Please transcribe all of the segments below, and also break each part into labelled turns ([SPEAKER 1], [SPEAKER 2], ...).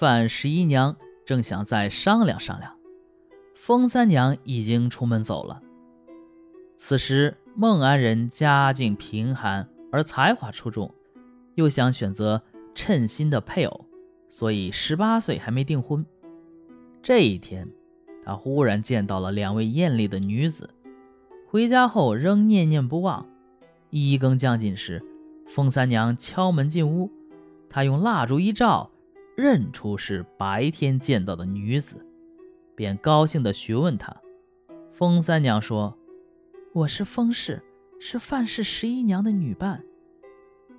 [SPEAKER 1] 范十一娘正想再商量商量，风三娘已经出门走了。此时孟安人家境贫寒，而才华出众，又想选择称心的配偶，所以十八岁还没订婚。这一天，他忽然见到了两位艳丽的女子，回家后仍念念不忘。一更将近时，风三娘敲门进屋，他用蜡烛一照，认出是白天见到的女子，便高兴地询问她。风三娘说。我是风氏，是范氏十一娘的女伴。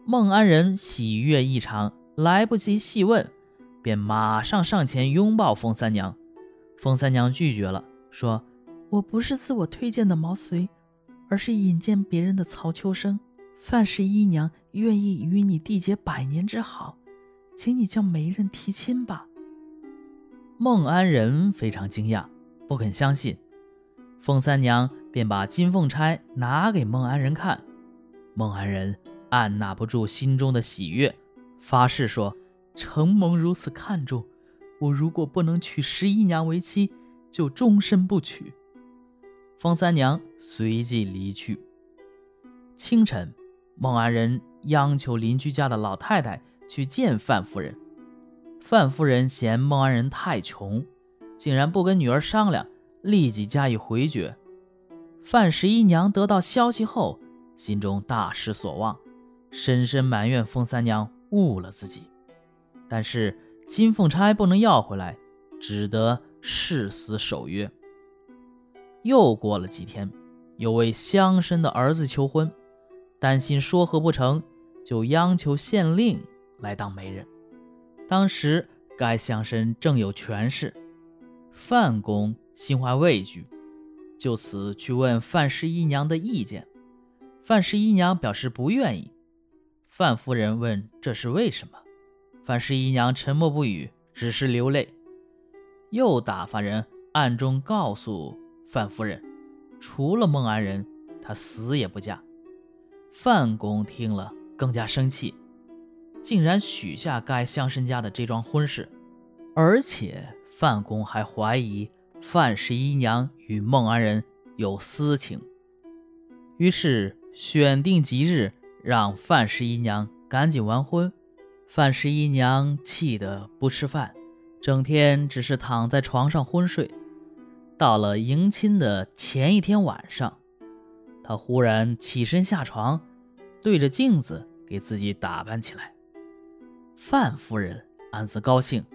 [SPEAKER 1] 孟安仁喜悦异常，来不及细问，便马上上前拥抱风三娘。风三娘拒绝了，说：“我不是自我推荐的毛遂，而是引荐别人的曹秋生。范十一娘愿意与你缔结百年之好，请你将媒人提亲吧。”孟安仁非常惊讶，不肯相信。凤三娘。便把金凤钗拿给孟安仁看，孟安仁按捺不住心中的喜悦，发誓说：“承蒙如此看重，我如果不能娶十一娘为妻，就终身不娶。”凤三娘随即离去。清晨，孟安仁央求邻居家的老太太去见范夫人，范夫人嫌孟安仁太穷，竟然不跟女儿商量，立即加以回绝。范十一娘得到消息后，心中大失所望，深深埋怨风三娘误了自己。但是金凤钗不能要回来，只得誓死守约。又过了几天，有位乡绅的儿子求婚，担心说和不成，就央求县令来当媒人。当时该乡绅正有权势，范公心怀畏惧。就此去问范十一娘的意见，范十一娘表示不愿意。范夫人问这是为什么，范十一娘沉默不语，只是流泪。又打发人暗中告诉范夫人，除了孟安仁，她死也不嫁。范公听了更加生气，竟然许下该乡绅家的这桩婚事，而且范公还怀疑。范十一娘与孟安仁有私情，于是选定吉日，让范十一娘赶紧完婚。范十一娘气得不吃饭，整天只是躺在床上昏睡。到了迎亲的前一天晚上，她忽然起身下床，对着镜子给自己打扮起来。范夫人暗自高兴，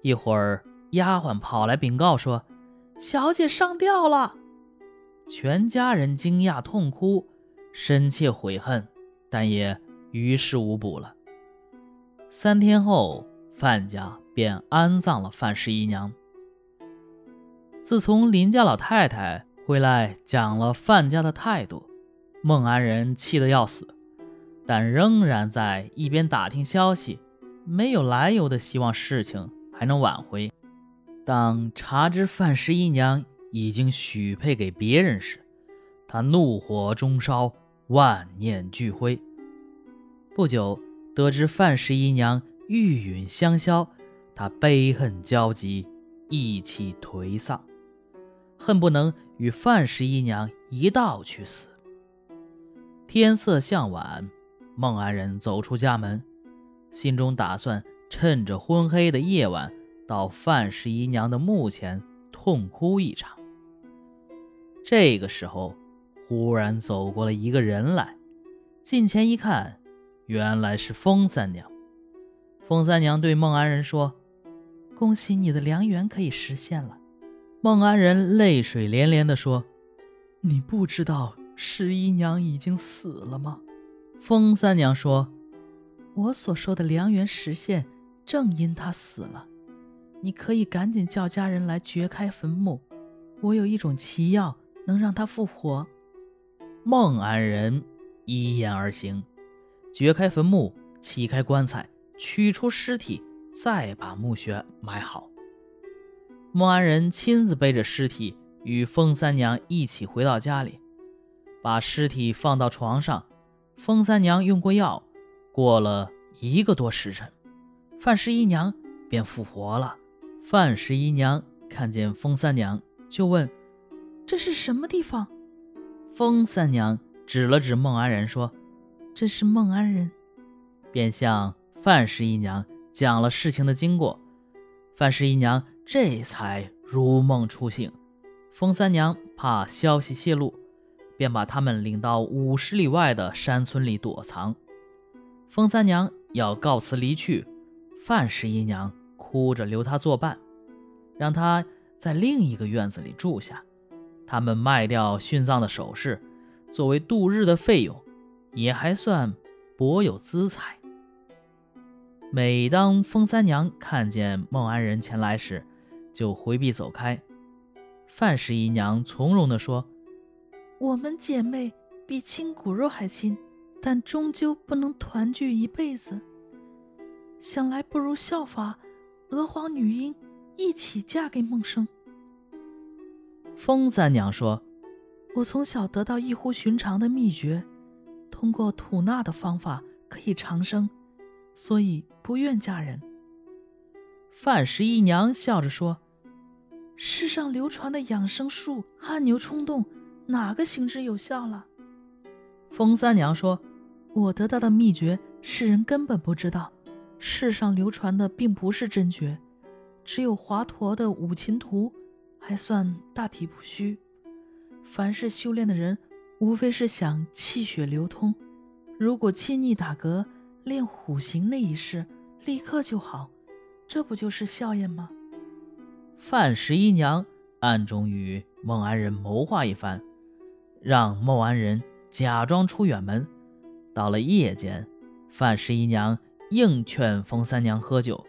[SPEAKER 1] 一会儿。丫鬟跑来禀告说：“小姐上吊了。”全家人惊讶痛哭，深切悔恨，但也于事无补了。三天后，范家便安葬了范十一娘。自从林家老太太回来讲了范家的态度，孟安人气得要死，但仍然在一边打听消息，没有来由的希望事情还能挽回。当查知范十一娘已经许配给别人时，他怒火中烧，万念俱灰。不久，得知范十一娘玉殒香消，他悲恨交集，意气颓丧，恨不能与范十一娘一道去死。天色向晚，孟安仁走出家门，心中打算趁着昏黑的夜晚。到范十一娘的墓前痛哭一场。这个时候，忽然走过了一个人来，近前一看，原来是风三娘。风三娘对孟安仁说：“恭喜你的良缘可以实现了。”孟安仁泪水连连地说：“你不知道十一娘已经死了吗？”风三娘说：“我所说的良缘实现，正因他死了。”你可以赶紧叫家人来掘开坟墓，我有一种奇药能让他复活。孟安仁依言而行，掘开坟墓，砌开棺材，取出尸体，再把墓穴埋好。孟安仁亲自背着尸体，与风三娘一起回到家里，把尸体放到床上。风三娘用过药，过了一个多时辰，范十一娘。便复活了。范十一娘看见风三娘，就问：“
[SPEAKER 2] 这是什么地方？”
[SPEAKER 1] 风三娘指了指孟安人，说：“
[SPEAKER 2] 这是孟安人。”
[SPEAKER 1] 便向范十一娘讲了事情的经过。范十一娘这才如梦初醒。风三娘怕消息泄露，便把他们领到五十里外的山村里躲藏。风三娘要告辞离去，范十一娘。哭着留她作伴，让她在另一个院子里住下。他们卖掉殉葬的首饰，作为度日的费用，也还算颇有资财。每当风三娘看见孟安人前来时，就回避走开。范十一娘从容地说：“
[SPEAKER 2] 我们姐妹比亲骨肉还亲，但终究不能团聚一辈子。想来不如效法。”娥皇女英一起嫁给孟生。
[SPEAKER 1] 风三娘说：“
[SPEAKER 2] 我从小得到异乎寻常的秘诀，通过吐纳的方法可以长生，所以不愿嫁人。”
[SPEAKER 1] 范十一娘笑着说：“
[SPEAKER 2] 世上流传的养生术，汗牛充栋，哪个行之有效了？”
[SPEAKER 1] 风三娘说：“
[SPEAKER 2] 我得到的秘诀，世人根本不知道。”世上流传的并不是真诀，只有华佗的五禽图，还算大体不虚。凡是修炼的人，无非是想气血流通。如果亲昵打嗝、练虎形那一式，立刻就好，这不就是笑颜吗？
[SPEAKER 1] 范十一娘暗中与孟安人谋划一番，让孟安人假装出远门。到了夜间，范十一娘。硬劝风三娘喝酒，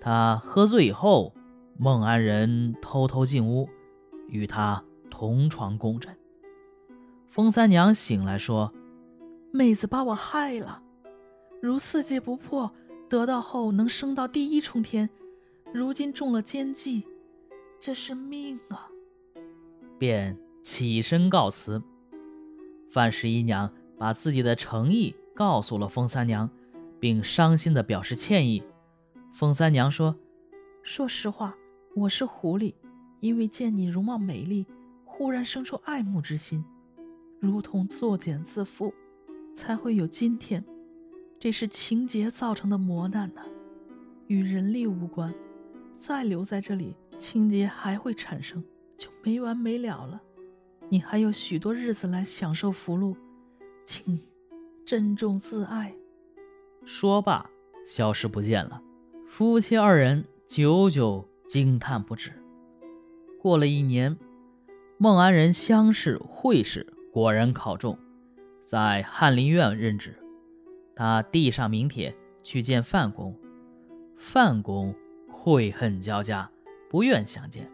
[SPEAKER 1] 她喝醉以后，孟安人偷偷进屋，与她同床共枕。风三娘醒来说：“
[SPEAKER 2] 妹子把我害了，如四戒不破，得到后能升到第一重天，如今中了奸计，这是命啊！”
[SPEAKER 1] 便起身告辞。范十一娘把自己的诚意告诉了风三娘。并伤心地表示歉意。风三娘说：“
[SPEAKER 2] 说实话，我是狐狸，因为见你容貌美丽，忽然生出爱慕之心，如同作茧自缚，才会有今天。这是情劫造成的磨难呢，与人力无关。再留在这里，情劫还会产生，就没完没了了。你还有许多日子来享受福禄，请珍重自爱。”
[SPEAKER 1] 说罢，消失不见了。夫妻二人久久惊叹不止。过了一年，孟安人乡试、会试果然考中，在翰林院任职。他递上名帖去见范公，范公悔恨交加，不愿相见。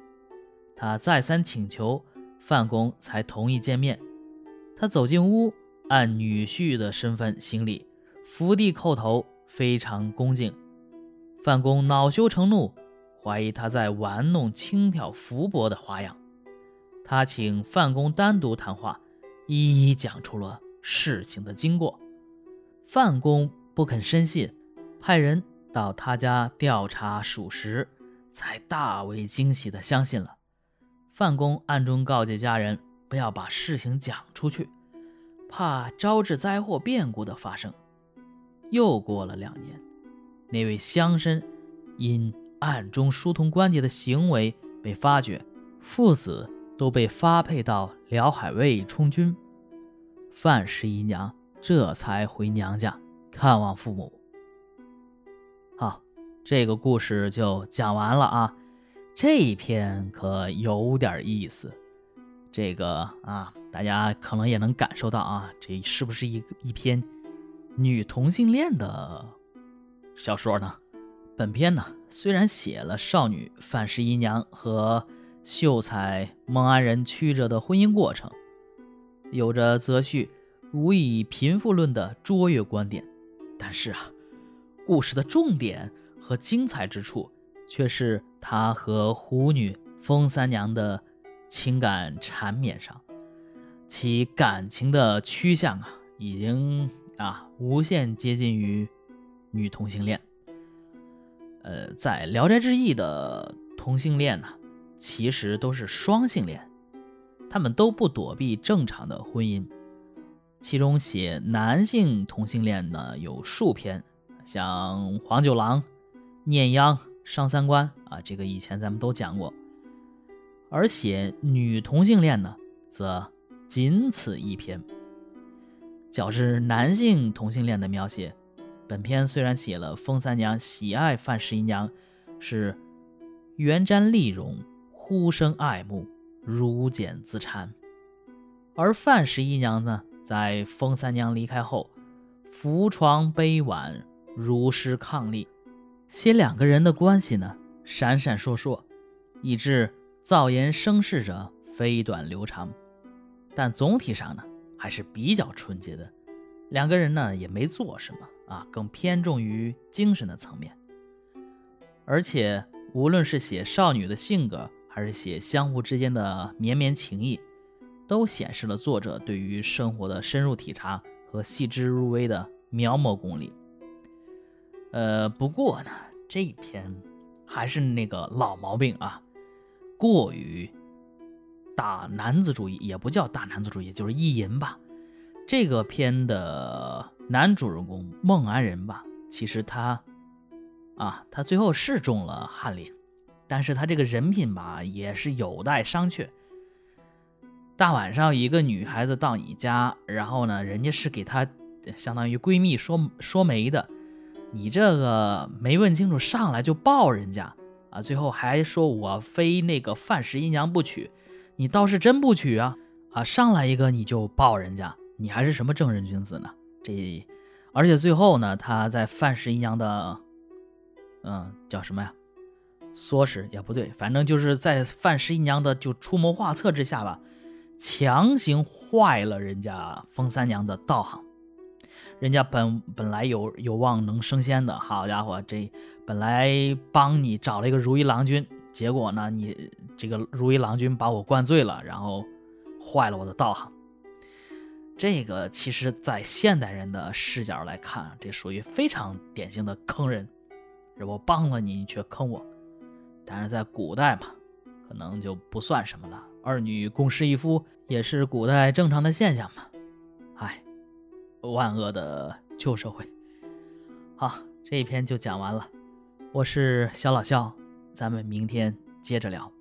[SPEAKER 1] 他再三请求，范公才同意见面。他走进屋，按女婿的身份行礼。伏地叩头，非常恭敬。范公恼羞成怒，怀疑他在玩弄轻佻福薄的花样。他请范公单独谈话，一一讲出了事情的经过。范公不肯深信，派人到他家调查属实，才大为惊喜地相信了。范公暗中告诫家人，不要把事情讲出去，怕招致灾祸变故的发生。又过了两年，那位乡绅因暗中疏通关节的行为被发觉，父子都被发配到辽海卫充军。范十一娘这才回娘家看望父母。好，这个故事就讲完了啊。这一篇可有点意思，这个啊，大家可能也能感受到啊，这是不是一一篇？女同性恋的小说呢？本片呢虽然写了少女范十一娘和秀才孟安仁曲折的婚姻过程，有着择婿无以贫富论的卓越观点，但是啊，故事的重点和精彩之处却是他和狐女风三娘的情感缠绵上，其感情的趋向啊，已经。啊，无限接近于女同性恋。呃，在《聊斋志异》的同性恋呢，其实都是双性恋，他们都不躲避正常的婚姻。其中写男性同性恋呢有数篇，像黄九郎、念央、上三观啊，这个以前咱们都讲过。而写女同性恋呢，则仅此一篇。较之男性同性恋的描写，本篇虽然写了风三娘喜爱范十一娘，是圆瞻丽容，忽生爱慕，如剪自缠；而范十一娘呢，在风三娘离开后，扶床悲婉，如诗伉俪，写两个人的关系呢，闪闪烁烁，以致造言生事者飞短流长。但总体上呢。还是比较纯洁的，两个人呢也没做什么啊，更偏重于精神的层面。而且无论是写少女的性格，还是写相互之间的绵绵情谊，都显示了作者对于生活的深入体察和细致入微的描摹功力。呃，不过呢，这一篇还是那个老毛病啊，过于。大男子主义也不叫大男子主义，就是意淫吧。这个片的男主人公孟安仁吧，其实他啊，他最后是中了翰林，但是他这个人品吧，也是有待商榷。大晚上一个女孩子到你家，然后呢，人家是给她相当于闺蜜说说媒的，你这个没问清楚，上来就抱人家啊，最后还说我非那个范十一娘不娶。你倒是真不娶啊！啊，上来一个你就抱人家，你还是什么正人君子呢？这，而且最后呢，他在范十一娘的，嗯，叫什么呀？唆使也不对，反正就是在范十一娘的就出谋划策之下吧，强行坏了人家封三娘的道行。人家本本来有有望能升仙的，好家伙，这本来帮你找了一个如意郎君。结果呢？你这个如意郎君把我灌醉了，然后坏了我的道行。这个其实，在现代人的视角来看，这属于非常典型的坑人。我帮了你，你却坑我。但是在古代嘛，可能就不算什么了。二女共侍一夫也是古代正常的现象嘛。唉，万恶的旧社会。好，这一篇就讲完了。我是小老肖。咱们明天接着聊。